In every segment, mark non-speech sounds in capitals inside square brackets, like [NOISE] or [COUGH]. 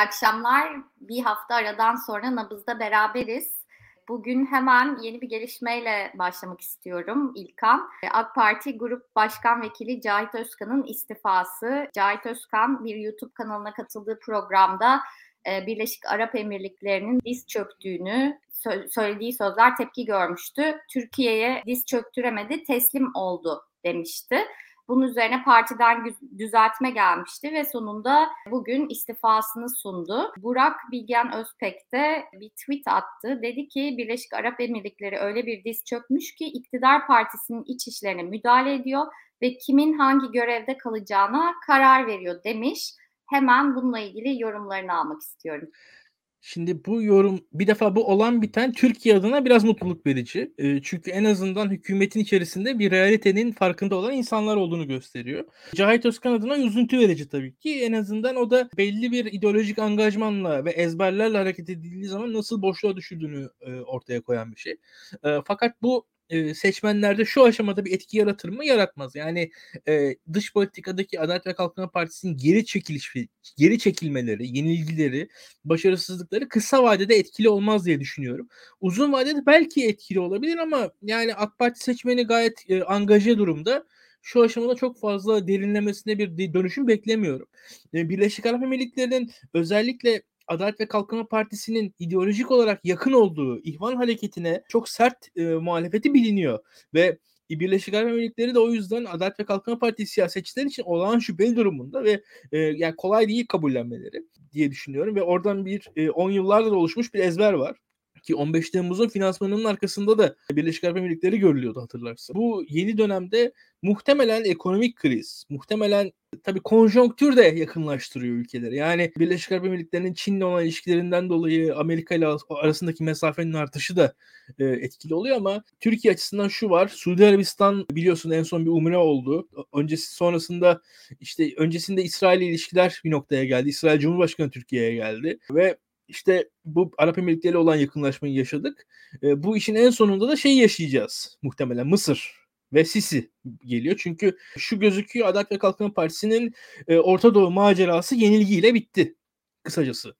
akşamlar. Bir hafta aradan sonra Nabız'da beraberiz. Bugün hemen yeni bir gelişmeyle başlamak istiyorum İlkan. AK Parti Grup Başkan Vekili Cahit Özkan'ın istifası. Cahit Özkan bir YouTube kanalına katıldığı programda e, Birleşik Arap Emirlikleri'nin diz çöktüğünü söylediği sözler tepki görmüştü. Türkiye'ye diz çöktüremedi, teslim oldu demişti. Bunun üzerine partiden düzeltme gelmişti ve sonunda bugün istifasını sundu. Burak Bilgen Özpek de bir tweet attı. Dedi ki Birleşik Arap Emirlikleri öyle bir diz çökmüş ki iktidar partisinin iç işlerine müdahale ediyor ve kimin hangi görevde kalacağına karar veriyor demiş. Hemen bununla ilgili yorumlarını almak istiyorum. Şimdi bu yorum bir defa bu olan biten Türkiye adına biraz mutluluk verici. E, çünkü en azından hükümetin içerisinde bir realitenin farkında olan insanlar olduğunu gösteriyor. Cahit Özkan adına üzüntü verici tabii ki. En azından o da belli bir ideolojik angajmanla ve ezberlerle hareket edildiği zaman nasıl boşluğa düşürdüğünü e, ortaya koyan bir şey. E, fakat bu e, seçmenlerde şu aşamada bir etki yaratır mı? Yaratmaz. Yani e, dış politikadaki Adalet ve Kalkınma Partisi'nin geri çekiliş, geri çekilmeleri, yenilgileri, başarısızlıkları kısa vadede etkili olmaz diye düşünüyorum. Uzun vadede belki etkili olabilir ama yani AK Parti seçmeni gayet e, angaje durumda şu aşamada çok fazla derinlemesine bir dönüşüm beklemiyorum. Birleşik Arap Emirlikleri'nin özellikle Adalet ve Kalkınma Partisi'nin ideolojik olarak yakın olduğu İhvan hareketine çok sert e, muhalefeti biliniyor. Ve Birleşik Arap Emirlikleri de o yüzden Adalet ve Kalkınma Partisi siyasetçiler için olağan şüpheli durumunda ve e, yani kolay değil kabullenmeleri diye düşünüyorum. Ve oradan bir 10 e, yıllardır oluşmuş bir ezber var ki 15 Temmuz'un finansmanının arkasında da Birleşik Arap Emirlikleri görülüyordu hatırlarsın. Bu yeni dönemde muhtemelen ekonomik kriz, muhtemelen tabii konjonktür de yakınlaştırıyor ülkeleri. Yani Birleşik Arap Emirlikleri'nin Çin'le olan ilişkilerinden dolayı Amerika ile arasındaki mesafenin artışı da e, etkili oluyor ama Türkiye açısından şu var. Suudi Arabistan biliyorsun en son bir umre oldu. Öncesi sonrasında işte öncesinde İsrail ilişkiler bir noktaya geldi. İsrail Cumhurbaşkanı Türkiye'ye geldi ve işte bu Arap Emirlikleri olan yakınlaşmayı yaşadık. E, bu işin en sonunda da şeyi yaşayacağız muhtemelen Mısır ve Sisi geliyor. Çünkü şu gözüküyor Adalet ve Kalkınma Partisi'nin e, Orta Doğu macerası yenilgiyle bitti kısacası.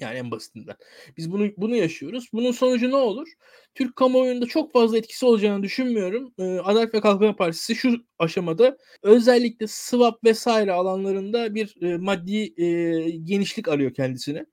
Yani en basitinden. Biz bunu bunu yaşıyoruz. Bunun sonucu ne olur? Türk kamuoyunda çok fazla etkisi olacağını düşünmüyorum. Ee, Adalet ve Kalkınma Partisi şu aşamada özellikle swap vesaire alanlarında bir e, maddi e, genişlik arıyor kendisine.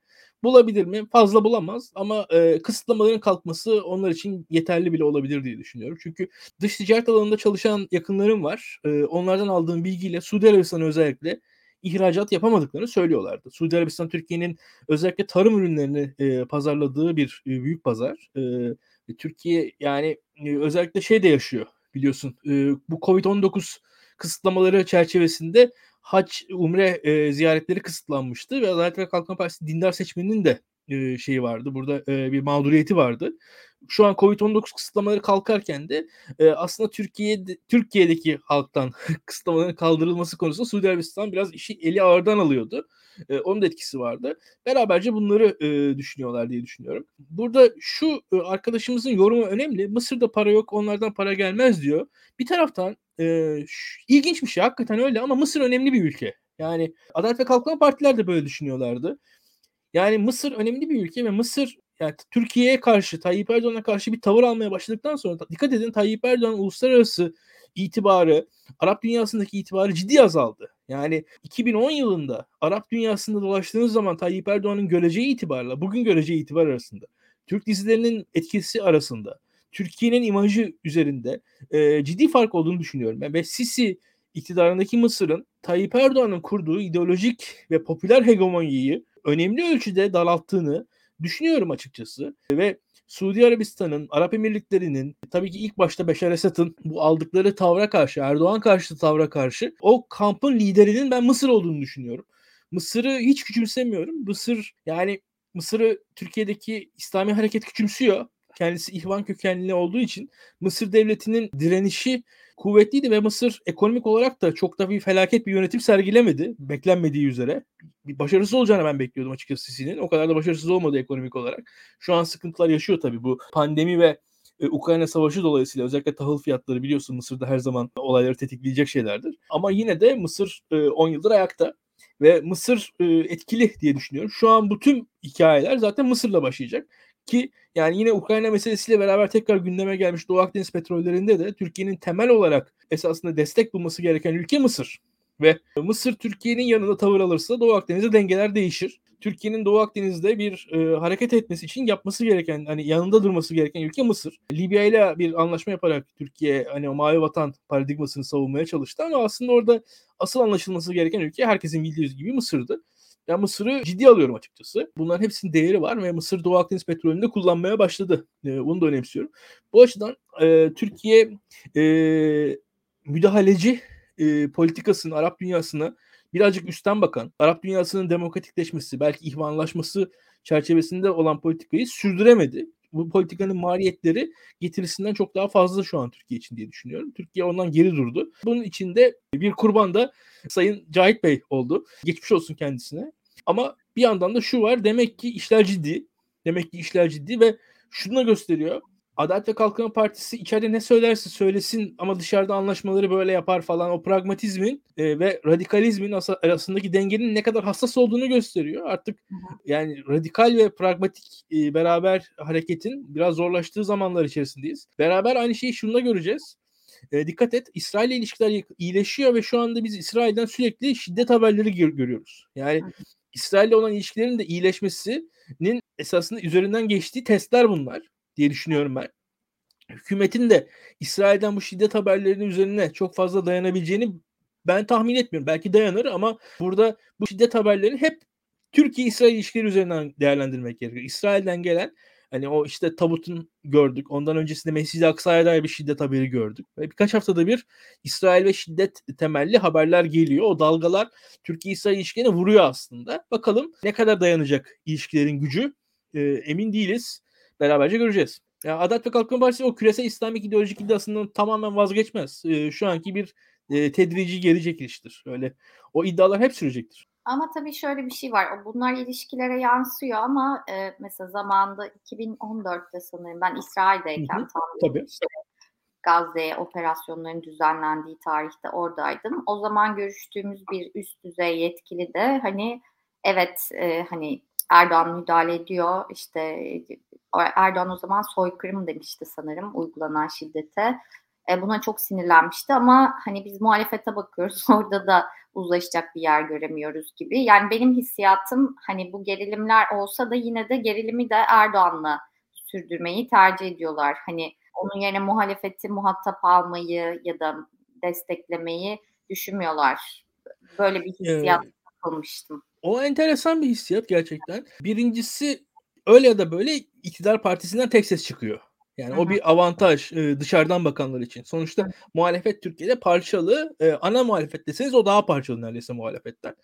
Bulabilir mi? Fazla bulamaz ama e, kısıtlamaların kalkması onlar için yeterli bile olabilir diye düşünüyorum. Çünkü dış ticaret alanında çalışan yakınlarım var. E, onlardan aldığım bilgiyle Suudi Arabistan'a özellikle ihracat yapamadıklarını söylüyorlardı. Suudi Arabistan Türkiye'nin özellikle tarım ürünlerini e, pazarladığı bir e, büyük pazar. E, Türkiye yani e, özellikle şey de yaşıyor biliyorsun. E, bu Covid-19 kısıtlamaları çerçevesinde hac, umre e, ziyaretleri kısıtlanmıştı ve Adalet ve Kalkınma Partisi dindar seçmeninin de e, şeyi vardı. Burada e, bir mağduriyeti vardı. Şu an Covid-19 kısıtlamaları kalkarken de e, aslında Türkiye'de Türkiye'deki halktan [LAUGHS] kısıtlamaların kaldırılması konusunda Suudi Arabistan biraz işi eli ağırdan alıyordu. E, onun da etkisi vardı. Beraberce bunları e, düşünüyorlar diye düşünüyorum. Burada şu e, arkadaşımızın yorumu önemli. Mısır'da para yok, onlardan para gelmez diyor. Bir taraftan e, ilginç bir şey hakikaten öyle ama Mısır önemli bir ülke. Yani Adalet ve Kalkınma Partiler de böyle düşünüyorlardı. Yani Mısır önemli bir ülke ve Mısır yani Türkiye'ye karşı Tayyip Erdoğan'a karşı bir tavır almaya başladıktan sonra dikkat edin Tayyip Erdoğan uluslararası itibarı, Arap dünyasındaki itibarı ciddi azaldı. Yani 2010 yılında Arap dünyasında dolaştığınız zaman Tayyip Erdoğan'ın göreceği itibarla bugün göreceği itibar arasında, Türk dizilerinin etkisi arasında, Türkiye'nin imajı üzerinde e, ciddi fark olduğunu düşünüyorum. Ve Sisi iktidarındaki Mısır'ın Tayyip Erdoğan'ın kurduğu ideolojik ve popüler hegemonyayı önemli ölçüde daralttığını düşünüyorum açıkçası. Ve Suudi Arabistan'ın, Arap Emirlikleri'nin tabii ki ilk başta Beşar Esad'ın bu aldıkları tavra karşı, Erdoğan karşı tavra karşı o kampın liderinin ben Mısır olduğunu düşünüyorum. Mısır'ı hiç küçümsemiyorum. Mısır yani Mısır'ı Türkiye'deki İslami hareket küçümsüyor. Kendisi ihvan kökenli olduğu için Mısır devletinin direnişi kuvvetliydi ve Mısır ekonomik olarak da çok da bir felaket bir yönetim sergilemedi. Beklenmediği üzere. Bir başarısız olacağını ben bekliyordum açıkçası Sisi'nin. O kadar da başarısız olmadı ekonomik olarak. Şu an sıkıntılar yaşıyor tabii bu pandemi ve e, Ukrayna Savaşı dolayısıyla özellikle tahıl fiyatları biliyorsun Mısır'da her zaman olayları tetikleyecek şeylerdir. Ama yine de Mısır e, 10 yıldır ayakta. ve Mısır e, etkili diye düşünüyorum. Şu an bu tüm hikayeler zaten Mısır'la başlayacak ki yani yine Ukrayna meselesiyle beraber tekrar gündeme gelmiş Doğu Akdeniz petrollerinde de Türkiye'nin temel olarak esasında destek bulması gereken ülke Mısır. Ve Mısır Türkiye'nin yanında tavır alırsa Doğu Akdeniz'de dengeler değişir. Türkiye'nin Doğu Akdeniz'de bir e, hareket etmesi için yapması gereken hani yanında durması gereken ülke Mısır. Libya ile bir anlaşma yaparak Türkiye hani o mavi vatan paradigmasını savunmaya çalıştı ama aslında orada asıl anlaşılması gereken ülke herkesin bildiği gibi Mısır'dı. Ben Mısır'ı ciddi alıyorum açıkçası. Bunların hepsinin değeri var ve Mısır Doğu Akdeniz petrolünü de kullanmaya başladı. E, bunu da önemsiyorum. Bu açıdan e, Türkiye e, müdahaleci e, politikasının Arap dünyasına birazcık üstten bakan, Arap dünyasının demokratikleşmesi, belki ihvanlaşması çerçevesinde olan politikayı sürdüremedi. Bu politikanın maliyetleri getirisinden çok daha fazla şu an Türkiye için diye düşünüyorum. Türkiye ondan geri durdu. Bunun içinde bir kurban da Sayın Cahit Bey oldu. Geçmiş olsun kendisine. Ama bir yandan da şu var. Demek ki işler ciddi. Demek ki işler ciddi ve şunu da gösteriyor. Adalet ve Kalkınma Partisi içeride ne söylerse söylesin ama dışarıda anlaşmaları böyle yapar falan o pragmatizmin e, ve radikalizmin arasındaki dengenin ne kadar hassas olduğunu gösteriyor. Artık yani radikal ve pragmatik e, beraber hareketin biraz zorlaştığı zamanlar içerisindeyiz. Beraber aynı şeyi şunda göreceğiz. E, dikkat et İsrail ile ilişkiler iyileşiyor ve şu anda biz İsrail'den sürekli şiddet haberleri gör- görüyoruz. Yani İsrail ile olan ilişkilerin de iyileşmesinin esasında üzerinden geçtiği testler bunlar diye düşünüyorum ben. Hükümetin de İsrail'den bu şiddet haberlerinin üzerine çok fazla dayanabileceğini ben tahmin etmiyorum. Belki dayanır ama burada bu şiddet haberleri hep Türkiye-İsrail ilişkileri üzerinden değerlendirmek gerekiyor. İsrail'den gelen hani o işte tabutun gördük. Ondan öncesinde Mescid-i Aksa'ya dair bir şiddet haberi gördük. Ve birkaç haftada bir İsrail ve şiddet temelli haberler geliyor. O dalgalar Türkiye-İsrail ilişkilerine vuruyor aslında. Bakalım ne kadar dayanacak ilişkilerin gücü. E, emin değiliz beraberce göreceğiz. Ya Adalet ve Kalkınma Partisi o küresel İslamik ideolojik iddiasından tamamen vazgeçmez. E, şu anki bir e, tedrici geri çekiliştir. Öyle o iddialar hep sürecektir. Ama tabii şöyle bir şey var. Bunlar ilişkilere yansıyor ama e, mesela zamanında 2014'te sanırım ben İsrail'deyken hı tam tabii. işte Gazze operasyonların düzenlendiği tarihte oradaydım. O zaman görüştüğümüz bir üst düzey yetkili de hani evet e, hani Erdoğan müdahale ediyor işte Erdoğan o zaman soykırım demişti sanırım uygulanan şiddete. E, buna çok sinirlenmişti ama hani biz muhalefete bakıyoruz [LAUGHS] orada da uzlaşacak bir yer göremiyoruz gibi. Yani benim hissiyatım hani bu gerilimler olsa da yine de gerilimi de Erdoğan'la sürdürmeyi tercih ediyorlar. Hani onun yerine muhalefeti muhatap almayı ya da desteklemeyi düşünmüyorlar. Böyle bir hissiyat evet. kalmıştım. O enteresan bir hissiyat gerçekten. Birincisi öyle ya da böyle iktidar partisinden tek ses çıkıyor. Yani Hı-hı. o bir avantaj e, dışarıdan bakanlar için. Sonuçta Hı-hı. muhalefet Türkiye'de parçalı. E, ana muhalefet deseniz o daha parçalı neredeyse muhalefetten.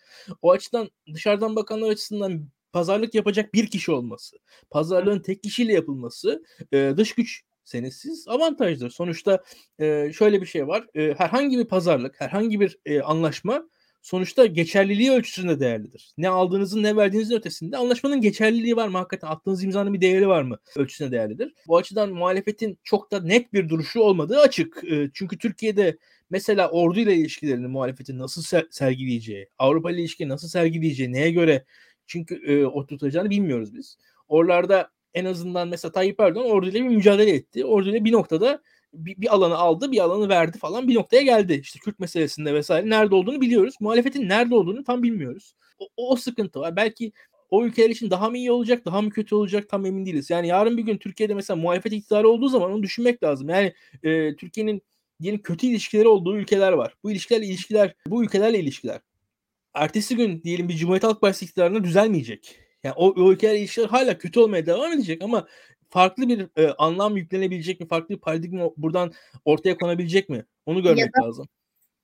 O açıdan dışarıdan bakanlar açısından pazarlık yapacak bir kişi olması, pazarlığın tek kişiyle yapılması e, dış güç senesiz avantajdır. Sonuçta e, şöyle bir şey var. E, herhangi bir pazarlık, herhangi bir e, anlaşma sonuçta geçerliliği ölçüsünde değerlidir. Ne aldığınızın ne verdiğinizin ötesinde anlaşmanın geçerliliği var mı? Hakikaten attığınız imzanın bir değeri var mı? Ölçüsüne değerlidir. Bu açıdan muhalefetin çok da net bir duruşu olmadığı açık. Çünkü Türkiye'de mesela ordu ile ilişkilerini muhalefetin nasıl sergileyeceği, Avrupa ile ilişkiyi nasıl sergileyeceği, neye göre çünkü e, oturtacağını bilmiyoruz biz. Oralarda en azından mesela Tayyip Erdoğan orduyla bir mücadele etti. Orduyla bir noktada bir, bir alanı aldı, bir alanı verdi falan bir noktaya geldi. İşte Kürt meselesinde vesaire nerede olduğunu biliyoruz. Muhalefetin nerede olduğunu tam bilmiyoruz. O, o sıkıntı var. Belki o ülkeler için daha mı iyi olacak, daha mı kötü olacak tam emin değiliz. Yani yarın bir gün Türkiye'de mesela muhalefet iktidarı olduğu zaman onu düşünmek lazım. Yani e, Türkiye'nin diyelim kötü ilişkileri olduğu ülkeler var. Bu ilişkiler ilişkiler, bu ülkelerle ilişkiler. Ertesi gün diyelim bir Cumhuriyet Halk Partisi iktidarına düzelmeyecek. Yani o, o ülkeler ilişkiler hala kötü olmaya devam edecek ama farklı bir e, anlam yüklenebilecek mi? Farklı bir paradigma buradan ortaya konabilecek mi? Onu görmek ya da, lazım.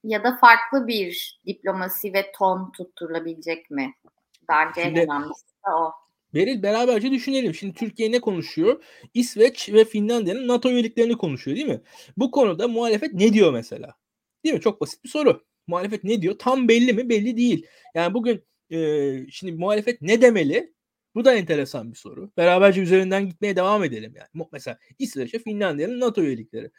Ya da farklı bir diplomasi ve ton tutturulabilecek mi? Bence Şimdi, en önemlisi de o. Beril beraberce düşünelim. Şimdi Türkiye ne konuşuyor? İsveç ve Finlandiya'nın NATO üyeliklerini konuşuyor değil mi? Bu konuda muhalefet ne diyor mesela? Değil mi? Çok basit bir soru. Muhalefet ne diyor? Tam belli mi? Belli değil. Yani bugün e, şimdi muhalefet ne demeli? Bu da enteresan bir soru. Beraberce üzerinden gitmeye devam edelim yani. Mesela İsveç'e Finlandiya'nın NATO üyelikleri.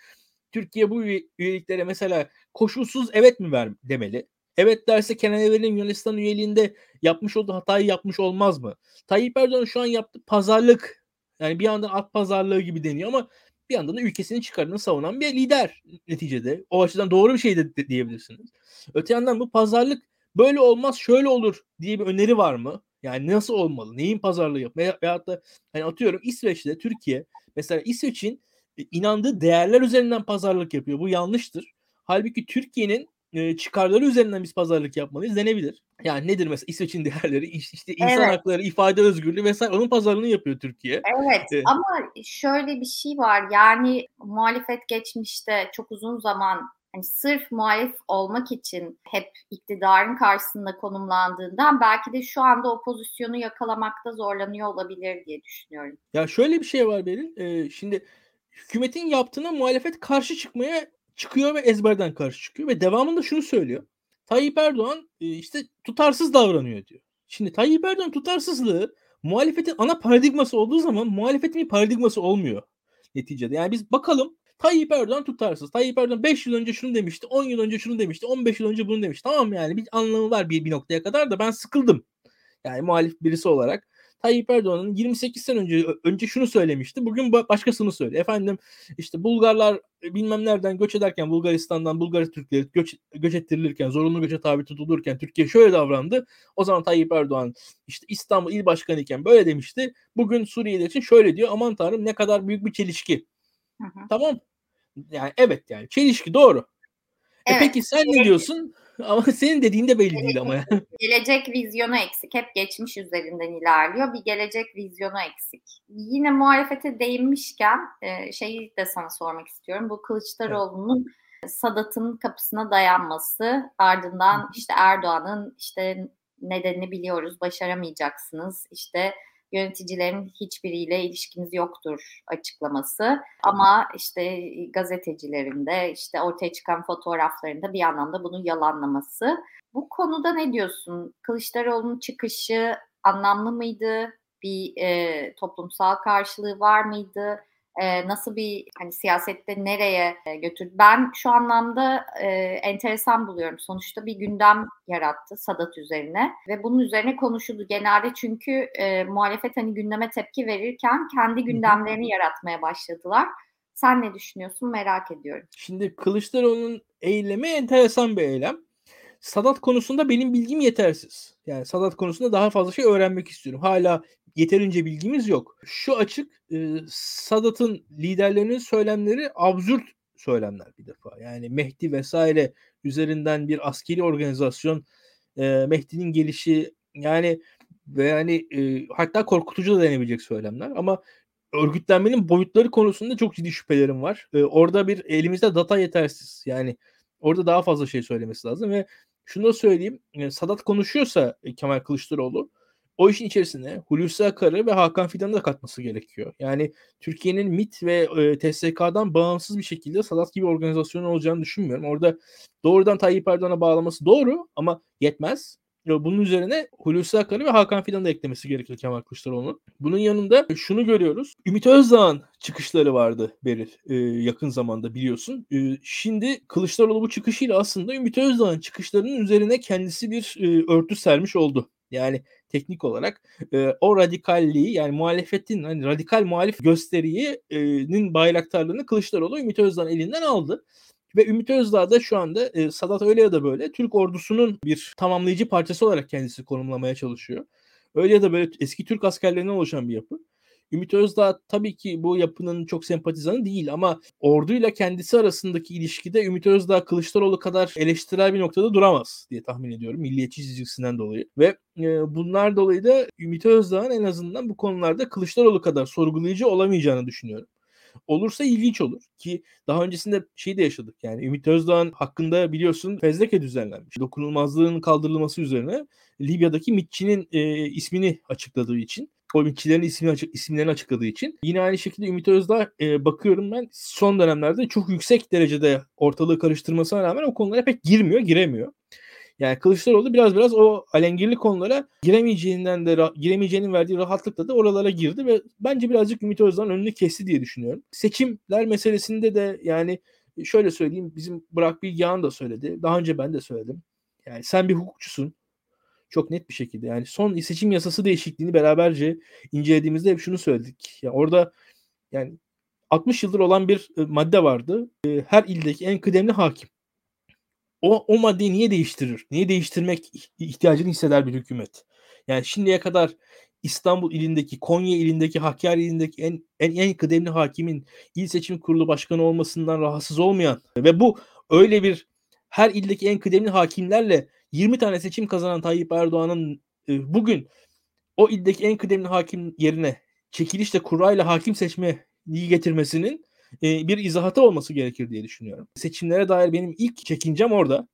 Türkiye bu üyeliklere mesela koşulsuz evet mi ver demeli? Evet derse Kenan Evren'in Yunanistan üyeliğinde yapmış olduğu hatayı yapmış olmaz mı? Tayyip Erdoğan şu an yaptığı pazarlık yani bir yandan at pazarlığı gibi deniyor ama bir yandan da ülkesinin çıkarını savunan bir lider neticede. O açıdan doğru bir şey de diyebilirsiniz. Öte yandan bu pazarlık böyle olmaz şöyle olur diye bir öneri var mı? Yani nasıl olmalı? Neyin pazarlığı yap? Veya, veyahut da hani atıyorum İsveç'te Türkiye mesela İsveç'in e, inandığı değerler üzerinden pazarlık yapıyor. Bu yanlıştır. Halbuki Türkiye'nin e, çıkarları üzerinden biz pazarlık yapmalıyız denebilir. Yani nedir mesela İsveç'in [LAUGHS] değerleri işte insan evet. hakları, ifade özgürlüğü vesaire onun pazarlığını yapıyor Türkiye. Evet ee, ama şöyle bir şey var yani muhalefet geçmişte çok uzun zaman hani sırf muhalif olmak için hep iktidarın karşısında konumlandığından belki de şu anda o pozisyonu yakalamakta zorlanıyor olabilir diye düşünüyorum. Ya şöyle bir şey var Beril. Ee, şimdi hükümetin yaptığına muhalefet karşı çıkmaya çıkıyor ve ezberden karşı çıkıyor ve devamında şunu söylüyor. Tayyip Erdoğan işte tutarsız davranıyor diyor. Şimdi Tayyip Erdoğan tutarsızlığı muhalefetin ana paradigması olduğu zaman muhalefetin bir paradigması olmuyor neticede. Yani biz bakalım Tayyip Erdoğan tutarsız. Tayyip Erdoğan 5 yıl önce şunu demişti, 10 yıl önce şunu demişti, 15 yıl önce bunu demişti. Tamam yani bir anlamı var bir, bir noktaya kadar da ben sıkıldım. Yani muhalif birisi olarak. Tayyip Erdoğan'ın 28 sene önce önce şunu söylemişti. Bugün başkasını söylüyor. Efendim işte Bulgarlar e, bilmem nereden göç ederken Bulgaristan'dan Bulgar Türkleri göç, göç ettirilirken zorunlu göçe tabi tutulurken Türkiye şöyle davrandı. O zaman Tayyip Erdoğan işte İstanbul il başkanı iken böyle demişti. Bugün Suriyeliler için şöyle diyor. Aman tanrım ne kadar büyük bir çelişki. Hı hı. Tamam. Yani evet yani çelişki doğru. E evet. E peki sen ne diyorsun? [LAUGHS] Ama senin dediğin de belli değil ama. gelecek vizyonu eksik. Hep geçmiş üzerinden ilerliyor. Bir gelecek vizyonu eksik. Yine muhalefete değinmişken e, şeyi de sana sormak istiyorum. Bu Kılıçdaroğlu'nun Sadat'ın kapısına dayanması ardından işte Erdoğan'ın işte nedenini biliyoruz başaramayacaksınız. İşte yöneticilerin hiçbiriyle ilişkiniz yoktur açıklaması. Ama işte gazetecilerin de işte ortaya çıkan fotoğraflarında bir anlamda bunu yalanlaması. Bu konuda ne diyorsun? Kılıçdaroğlu'nun çıkışı anlamlı mıydı? Bir e, toplumsal karşılığı var mıydı? E, nasıl bir hani siyasette nereye e, götürdü? Ben şu anlamda e, enteresan buluyorum. Sonuçta bir gündem yarattı Sadat üzerine ve bunun üzerine konuşuldu. Genelde çünkü e, muhalefet hani gündeme tepki verirken kendi gündemlerini yaratmaya başladılar. Sen ne düşünüyorsun merak ediyorum. Şimdi Kılıçdaroğlu'nun eylemi enteresan bir eylem. Sadat konusunda benim bilgim yetersiz. Yani Sadat konusunda daha fazla şey öğrenmek istiyorum. Hala yeterince bilgimiz yok. Şu açık e, Sadat'ın liderlerinin söylemleri absürt söylemler bir defa. Yani Mehdi vesaire üzerinden bir askeri organizasyon e, Mehdi'nin gelişi yani ve yani e, hatta korkutucu da denebilecek söylemler ama örgütlenmenin boyutları konusunda çok ciddi şüphelerim var. E, orada bir elimizde data yetersiz. Yani orada daha fazla şey söylemesi lazım ve şunu da söyleyeyim. E, Sadat konuşuyorsa e, Kemal Kılıçdaroğlu o işin içerisine Hulusi Akar'ı ve Hakan Fidan'ı da katması gerekiyor. Yani Türkiye'nin MIT ve e, TSK'dan bağımsız bir şekilde Sadat gibi organizasyonun olacağını düşünmüyorum. Orada doğrudan Tayyip Erdoğan'a bağlaması doğru ama yetmez. Bunun üzerine Hulusi Akar'ı ve Hakan Fidan'ı da eklemesi gerekiyor Kemal Kılıçdaroğlu'nun. Bunun yanında şunu görüyoruz. Ümit Özdağ'ın çıkışları vardı Beril e, yakın zamanda biliyorsun. E, şimdi Kılıçdaroğlu bu çıkışıyla aslında Ümit Özdağ'ın çıkışlarının üzerine kendisi bir e, örtü sermiş oldu. Yani teknik olarak e, o radikalliği yani muhalefetin hani radikal muhalif gösteriğinin bayraktarlığını Kılıçdaroğlu Ümit Özdağ'ın elinden aldı. Ve Ümit Özdağ da şu anda e, Sadat öyle ya da böyle Türk ordusunun bir tamamlayıcı parçası olarak kendisi konumlamaya çalışıyor. Öyle ya da böyle eski Türk askerlerinden oluşan bir yapı. Ümit Özdağ tabii ki bu yapının çok sempatizanı değil ama orduyla kendisi arasındaki ilişkide Ümit Özdağ Kılıçdaroğlu kadar eleştirel bir noktada duramaz diye tahmin ediyorum milliyetçi çizgisinden dolayı. Ve e, bunlar dolayı da Ümit Özdağ'ın en azından bu konularda Kılıçdaroğlu kadar sorgulayıcı olamayacağını düşünüyorum olursa ilginç olur ki daha öncesinde şey de yaşadık yani Ümit Özdağ'ın hakkında biliyorsun fezleke düzenlenmiş. Dokunulmazlığın kaldırılması üzerine Libya'daki MİT'çinin e, ismini açıkladığı için o ismini açık, isimlerini açıkladığı için yine aynı şekilde Ümit Özdağ e, bakıyorum ben son dönemlerde çok yüksek derecede ortalığı karıştırmasına rağmen o konulara pek girmiyor, giremiyor. Yani Kılıçdaroğlu biraz biraz o alengirli konulara giremeyeceğinden de giremeyeceğinin verdiği rahatlıkla da oralara girdi ve bence birazcık Ümit Özdağ'ın önünü kesti diye düşünüyorum. Seçimler meselesinde de yani şöyle söyleyeyim bizim Burak Bilgehan da söyledi. Daha önce ben de söyledim. Yani sen bir hukukçusun. Çok net bir şekilde. Yani son seçim yasası değişikliğini beraberce incelediğimizde hep şunu söyledik. Ya yani orada yani 60 yıldır olan bir e, madde vardı. E, her ildeki en kıdemli hakim. O, o maddeyi niye değiştirir? Niye değiştirmek ihtiyacını hisseder bir hükümet? Yani şimdiye kadar İstanbul ilindeki, Konya ilindeki, Hakkari ilindeki en, en, en kıdemli hakimin il seçim kurulu başkanı olmasından rahatsız olmayan ve bu öyle bir her ildeki en kıdemli hakimlerle 20 tane seçim kazanan Tayyip Erdoğan'ın e, bugün o ildeki en kıdemli hakim yerine çekilişle kurayla hakim seçme getirmesinin e, bir izahatı olması gerekir diye düşünüyorum. Seçimlere dair benim ilk çekincem orada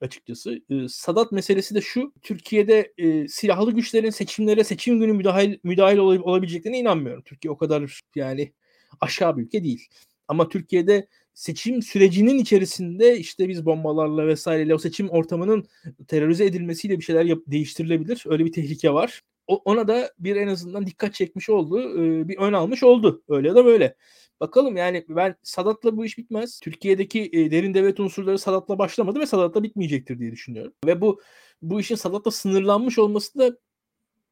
açıkçası. E, Sadat meselesi de şu. Türkiye'de silahlı güçlerin seçimlere seçim günü müdahil müdahil ol, olabileceklerine inanmıyorum. Türkiye o kadar yani aşağı bir ülke değil. Ama Türkiye'de seçim sürecinin içerisinde işte biz bombalarla vesaireyle o seçim ortamının terörize edilmesiyle bir şeyler yap- değiştirilebilir. Öyle bir tehlike var. O, ona da bir en azından dikkat çekmiş oldu. E, bir ön almış oldu. Öyle ya da böyle. Bakalım yani ben Sadat'la bu iş bitmez. Türkiye'deki e, derin devlet unsurları Sadat'la başlamadı ve Sadat'la bitmeyecektir diye düşünüyorum. Ve bu bu işin Sadat'la sınırlanmış olması da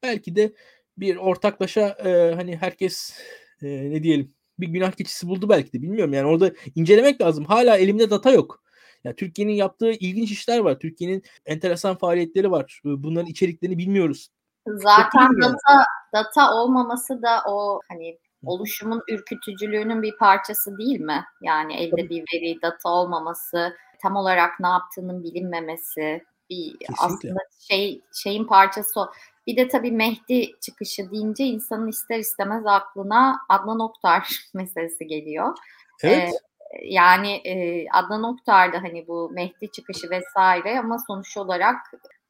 belki de bir ortaklaşa e, hani herkes e, ne diyelim bir günah keçisi buldu belki de bilmiyorum. Yani orada incelemek lazım. Hala elimde data yok. Yani Türkiye'nin yaptığı ilginç işler var. Türkiye'nin enteresan faaliyetleri var. Bunların içeriklerini bilmiyoruz. Zaten data data olmaması da o hani oluşumun ürkütücülüğünün bir parçası değil mi? Yani elde bir veri, data olmaması, tam olarak ne yaptığının bilinmemesi, bir Kesinlikle. aslında şey şeyin parçası o. Bir de tabii Mehdi çıkışı deyince insanın ister istemez aklına Adnan Oktar [LAUGHS] meselesi geliyor. Evet. Ee, yani e, Adnan Oktar da hani bu Mehdi çıkışı vesaire ama sonuç olarak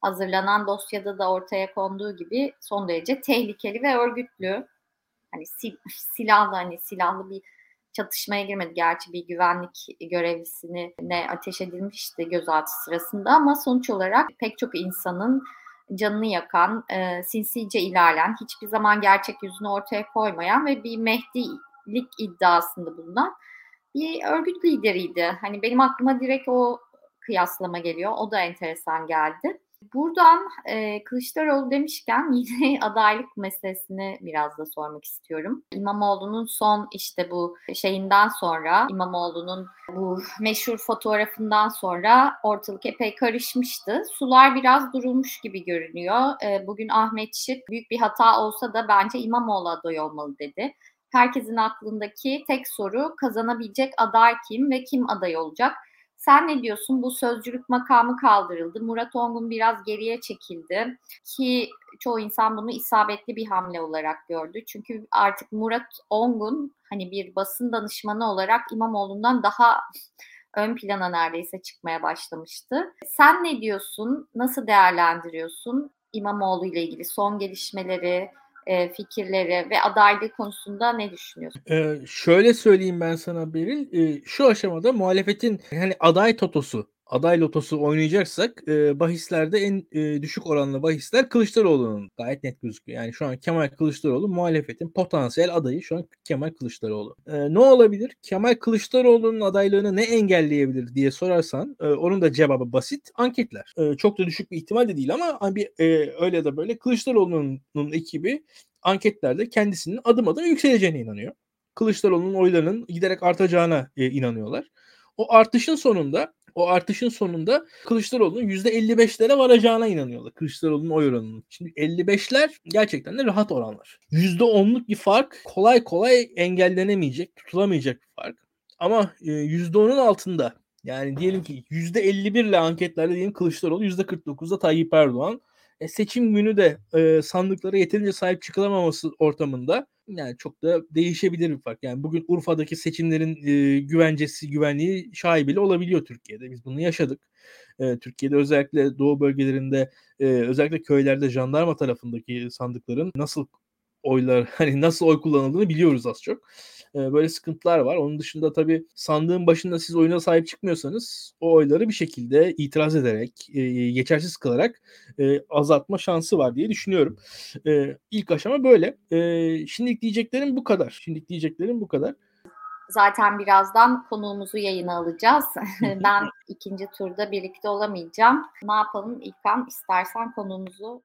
hazırlanan dosyada da ortaya konduğu gibi son derece tehlikeli ve örgütlü hani sil, [LAUGHS] silahlı hani silahlı bir çatışmaya girmedi. Gerçi bir güvenlik görevlisini ne ateş edilmişti gözaltı sırasında ama sonuç olarak pek çok insanın canını yakan, e, sinsice ilerleyen, hiçbir zaman gerçek yüzünü ortaya koymayan ve bir Mehdilik iddiasında bulunan bir örgüt lideriydi. Hani benim aklıma direkt o kıyaslama geliyor. O da enteresan geldi. Buradan e, Kılıçdaroğlu demişken [LAUGHS] yine adaylık meselesini biraz da sormak istiyorum. İmamoğlu'nun son işte bu şeyinden sonra İmamoğlu'nun bu meşhur fotoğrafından sonra ortalık epey karışmıştı. Sular biraz durulmuş gibi görünüyor. E, bugün Ahmet Şık büyük bir hata olsa da bence İmamoğlu aday olmalı dedi. Herkesin aklındaki tek soru kazanabilecek aday kim ve kim aday olacak? Sen ne diyorsun? Bu sözcülük makamı kaldırıldı. Murat Ongun biraz geriye çekildi ki çoğu insan bunu isabetli bir hamle olarak gördü. Çünkü artık Murat Ongun hani bir basın danışmanı olarak İmamoğlu'ndan daha ön plana neredeyse çıkmaya başlamıştı. Sen ne diyorsun? Nasıl değerlendiriyorsun İmamoğlu ile ilgili son gelişmeleri, e, fikirleri ve adaylığı konusunda ne düşünüyorsun? Ee, şöyle söyleyeyim ben sana Beril. Ee, şu aşamada muhalefetin hani aday totosu aday lotosu oynayacaksak e, bahislerde en e, düşük oranlı bahisler Kılıçdaroğlu'nun gayet net gözüküyor. Yani şu an Kemal Kılıçdaroğlu muhalefetin potansiyel adayı şu an Kemal Kılıçdaroğlu. E, ne olabilir? Kemal Kılıçdaroğlu'nun adaylığını ne engelleyebilir diye sorarsan e, onun da cevabı basit. Anketler. E, çok da düşük bir ihtimal de değil ama bir e, öyle ya da böyle Kılıçdaroğlu'nun ekibi anketlerde kendisinin adım adım yükseleceğine inanıyor. Kılıçdaroğlu'nun oylarının giderek artacağına e, inanıyorlar. O artışın sonunda o artışın sonunda Kılıçdaroğlu'nun %55'lere varacağına inanıyorlar. Kılıçdaroğlu'nun oy oranının. Şimdi 55'ler gerçekten de rahat oranlar. %10'luk bir fark kolay kolay engellenemeyecek, tutulamayacak bir fark. Ama %10'un e, altında yani diyelim ki %51 ile anketlerde diyelim Kılıçdaroğlu %49'da Tayyip Erdoğan. E, seçim günü de e, sandıklara yeterince sahip çıkılamaması ortamında yani çok da değişebilir bir fark. Yani bugün Urfa'daki seçimlerin e, güvencesi, güvenliği şaibeli olabiliyor Türkiye'de. Biz bunu yaşadık. E, Türkiye'de özellikle doğu bölgelerinde e, özellikle köylerde jandarma tarafındaki sandıkların nasıl oylar [LAUGHS] hani nasıl oy kullanıldığını biliyoruz az çok. E, böyle sıkıntılar var. Onun dışında tabii sandığın başında siz oyuna sahip çıkmıyorsanız o oyları bir şekilde itiraz ederek, e, geçersiz kılarak e, azaltma şansı var diye düşünüyorum. E, ilk aşama böyle. E, şimdilik diyeceklerim bu kadar. Şimdilik diyeceklerim bu kadar. Zaten birazdan konuğumuzu yayına alacağız. [LAUGHS] ben ikinci turda birlikte olamayacağım. Ne yapalım İlkan istersen konuğumuzu